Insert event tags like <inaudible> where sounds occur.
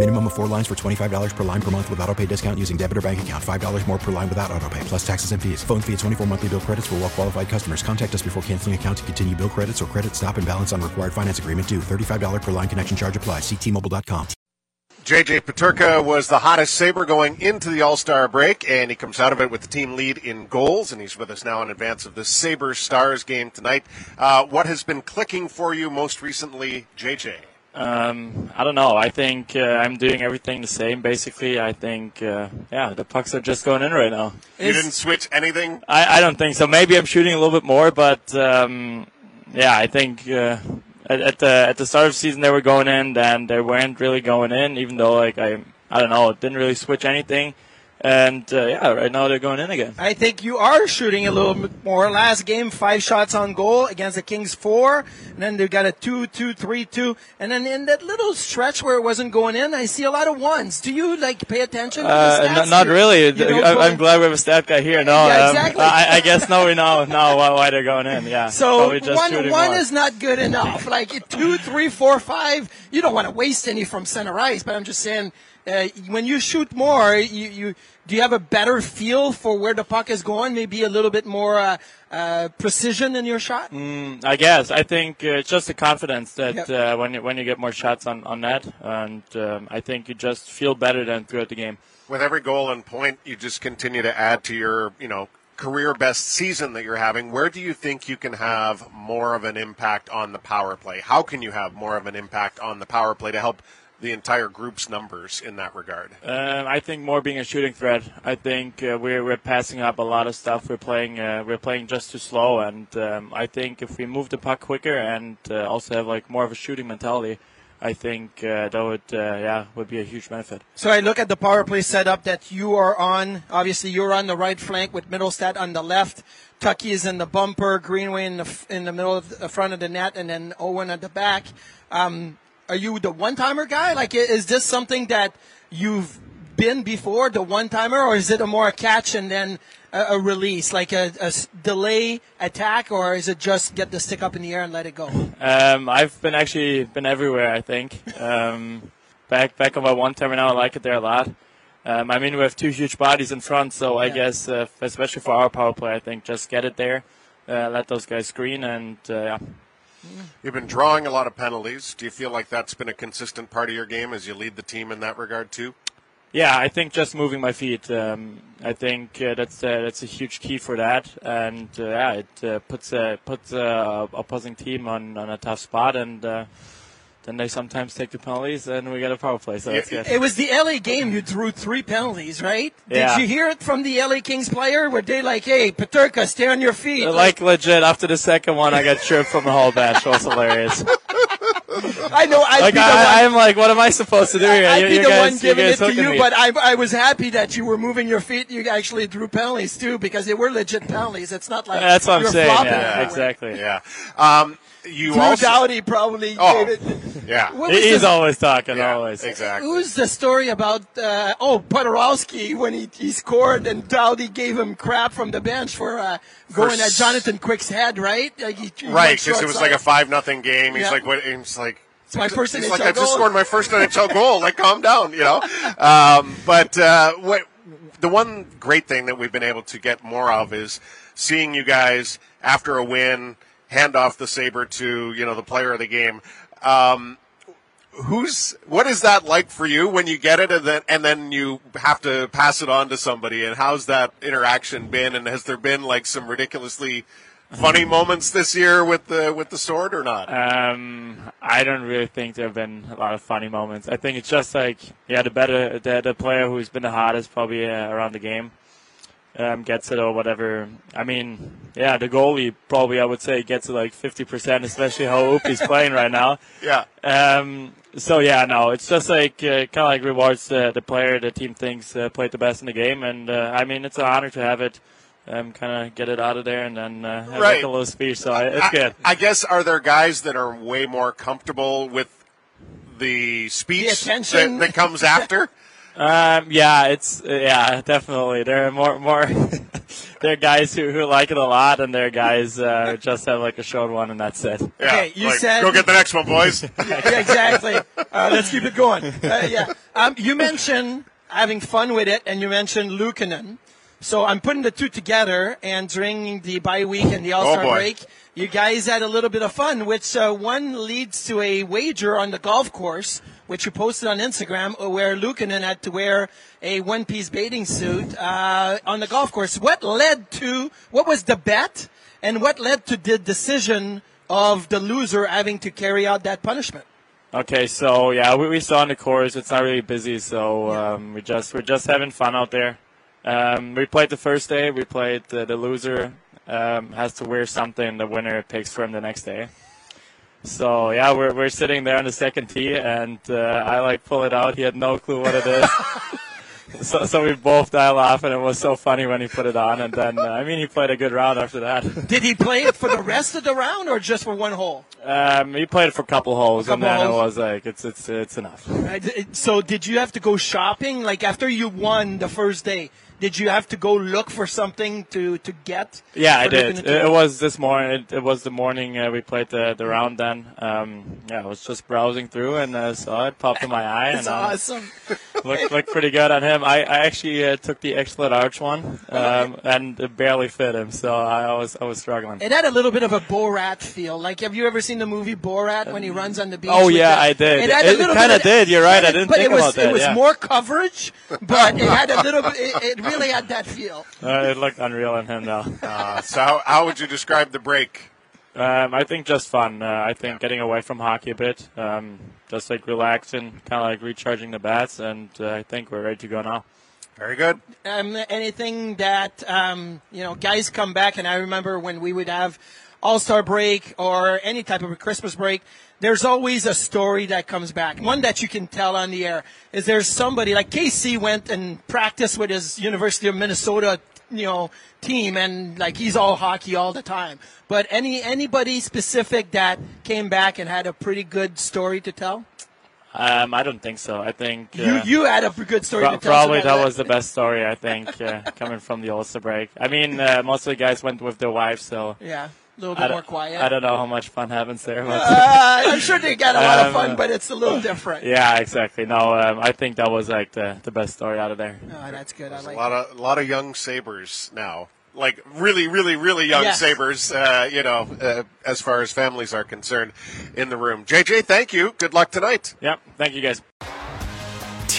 Minimum of four lines for $25 per line per month with auto pay discount using debit or bank account. $5 more per line without auto pay, plus taxes and fees. Phone fee at 24 monthly bill credits for well qualified customers. Contact us before canceling account to continue bill credits or credit stop and balance on required finance agreement due. $35 per line connection charge applies. Ctmobile.com. JJ Peterka was the hottest Sabre going into the All Star break, and he comes out of it with the team lead in goals, and he's with us now in advance of the Sabre Stars game tonight. Uh, what has been clicking for you most recently, JJ? Um, I don't know. I think uh, I'm doing everything the same. Basically, I think uh, yeah, the pucks are just going in right now. You didn't switch anything? I, I don't think so. Maybe I'm shooting a little bit more, but um, yeah, I think uh, at, at the at the start of the season they were going in, then they weren't really going in. Even though like I I don't know, it didn't really switch anything. And uh, yeah, right now they're going in again. I think you are shooting a little bit more. Last game, five shots on goal against the Kings, four. And then they got a two, two, three, two. And then in that little stretch where it wasn't going in, I see a lot of ones. Do you like pay attention? To the Uh, not really. you I, I'm glad we have a stat guy here. No, Yeah, um, exactly. I, I guess now we know now why, why they're going in. Yeah. So one one more. is not good enough. Like two, three, four, five. You don't want to waste any from center ice. But I'm just saying, uh, when you shoot more, you, you do you have a better feel for where the puck is going? Maybe a little bit more uh, uh, precision in your shot. Mm, I guess. I think uh, it's just the confidence that Yep. uh, when you when you get more shots on on net, and um, I think you just feel better than throughout the game. With every goal and point, you just continue to add to your, you know, career best season that you're having. Where do you think you can have more of an impact on the power play? How can you have more of an impact on the power play to help the entire group's numbers in that regard? Um, I think more being a shooting threat. I think uh, we're we're passing up a lot of stuff. We're playing uh, we're playing just too slow, and um, I think if we move the puck quicker and uh, also have like more of a shooting mentality, I think uh, that would uh, yeah would be a huge benefit. So I look at the power play setup that you are on. Obviously, you're on the right flank with Mittelstadt on the left. Tucky is in the bumper, Greenway in the f- in the middle of the front of the net, and then Owen at the back. Um, are you the one timer guy? Like, is this something that you've been before, the one timer, or is it a more catch and then a, a release, like a delay attack, or is it just get the stick up in the air and let it go? Um, I've been actually been everywhere. I think um, back back on my one timer now. I like it there a lot. Um, I mean, we have two huge bodies in front, so I Yeah. guess uh, especially for our power play, I think just get it there, uh, let those guys screen, and uh, yeah. You've been drawing a lot of penalties. Do you feel like that's been a consistent part of your game as you lead the team in that regard too? Yeah, I think just moving my feet. Um, I think uh, that's uh, that's a huge key for that, and uh, yeah, it uh, puts puts uh, opposing team on, on a tough spot, and uh, then they sometimes take the penalties, and we get a power play. So that's good. It was the LA game. You drew three penalties, right? Yeah. Did you hear it from the LA Kings player? Were they like, "Hey, Peterka, stay on your feet"? Like legit, after the second one, I got tripped from the whole bench. It was hilarious. <laughs> I know. I'd like be the one. I, I'm like, what am I supposed to do here? I'd You- be you the guys- one giving it to you, me. but I, I was happy that you were moving your feet. You actually drew penalties too because they were legit penalties. It's not like That's what I'm saying. Yeah, everywhere. exactly. Yeah. Um, you Drew also, Doughty probably Oh, gave it. yeah. What He's the- always talking, Yeah, always. exactly. Who's the story about? Uh, oh, Podorowski when he, he scored and Doughty gave him crap from the bench for uh, going For at Jonathan Quick's head, right? Like he, he Right, because it was like a five nothing game. He's Yeah. like, what? He's like, It's my first he's NHL like, I just goal. scored my first NHL <laughs> goal. Like, calm down, you know. Um, but uh, what? The one great thing that we've been able to get more of is seeing you guys after a win hand off the saber to you know the player of the game. Um, who's what is that like for you when you get it and then and then you have to pass it on to somebody and how's that interaction been and has there been like some ridiculously funny <laughs> moments this year with the with the sword or not? Um, I don't really think there have been a lot of funny moments. I think it's just like yeah, the better the, the player who's been the hottest probably uh, around the game um, gets it or whatever. I mean, yeah, the goalie probably I would say gets it like fifty percent, especially how Opie's playing right now. <laughs> Yeah. Um, so yeah, no, it's just like uh, kind of like rewards the, the player the team thinks uh, played the best in the game, and uh, I mean it's an honor to have it. Um, kind of get it out of there and then uh, have Right. like a little speech. So I, it's I, good. I guess are there guys that are way more comfortable with the speech The attention. that, that comes after? <laughs> Um, yeah, it's yeah, definitely. There are more more. <laughs> there are guys who, who like it a lot, and there are guys uh, who just have like a short one, and that's it. Yeah, Okay, you like, said- go get the next one, boys. <laughs> yeah, exactly. Uh, let's keep it going. Uh, yeah. Um, you mentioned having fun with it, and you mentioned Luukkonen. So I'm putting the two together, and during the bye week and the All Star Oh, break, you guys had a little bit of fun, which uh, one leads to a wager on the golf course, which you posted on Instagram, uh, where Luukkonen had to wear a one-piece bathing suit uh, on the golf course. What led to what was the bet, and what led to the decision of the loser having to carry out that punishment? Okay, so yeah, we, we saw on the course it's not really busy, so um, we just we're just having fun out there. Um, we played the first day. We played the, the loser um, has to wear something the winner picks for him the next day. So yeah, we're we're sitting there on the second tee, and uh, I like pull it out. He had no clue what it is. <laughs> so so we both dial laughing. and it was so funny when he put it on. And then uh, I mean, he played a good round after that. <laughs> Did he play it for the rest of the round or just for one hole? um, he played it for a couple holes, A and couple then it was like it's it's it's enough. Uh, So did you have to go shopping? Like after you won the first day, did you have to go look for something to, to get? Yeah, I did. It, it was this morning. It, it was the morning uh, we played the, the round. Then, um, yeah, I was just browsing through and uh, saw it popped in my <laughs> eye, That's and uh, awesome. <laughs> looked looked pretty good on him. I, I actually uh, took the excellent arch one, um, <laughs> and it barely fit him, so I was I was struggling. It had a little bit of a Borat feel. Like, have you ever seen the movie Borat when he runs on the beach? Oh yeah, the- I did. It, a It kinda did, you're right, I didn't but think it was, about that, It was yeah. more coverage, but it had a little. bit It, it really had that feel. Uh, it looked unreal in him though. <laughs> Uh, so how, how would you describe the break? Um, I think just fun. Uh, I think getting away from hockey a bit, um, just like relaxing, kind of like recharging the bats, and uh, I think we're ready to go now. Very good. um, anything that um, you know guys come back and i remember when we would have all-star break or any type of a christmas break there's always a story that comes back. One that you can tell on the air is there's somebody like kc went and practiced with his university of minnesota you know team and like he's all hockey all the time. But any anybody specific that came back and had a pretty good story to tell? Um, I don't think so. I think uh, you you had a good story Pro- to tell Probably so that was the best story I think uh, <laughs> coming from the All Star break. I mean, uh, most of the guys went with their wives, so yeah a little bit more quiet I don't know how much fun happens there. But Uh, I'm sure they got a lot of Um, fun, but it's a little different. yeah, exactly. No, um, I think that was like the, the best story out of there. Oh, that's good. I A like lot of a lot of young Sabres now, like really, really, really young Yes. Sabres. Uh, you know, uh, as far as families are concerned, in the room. JJ, thank you. Good luck tonight. Yep. Thank you guys.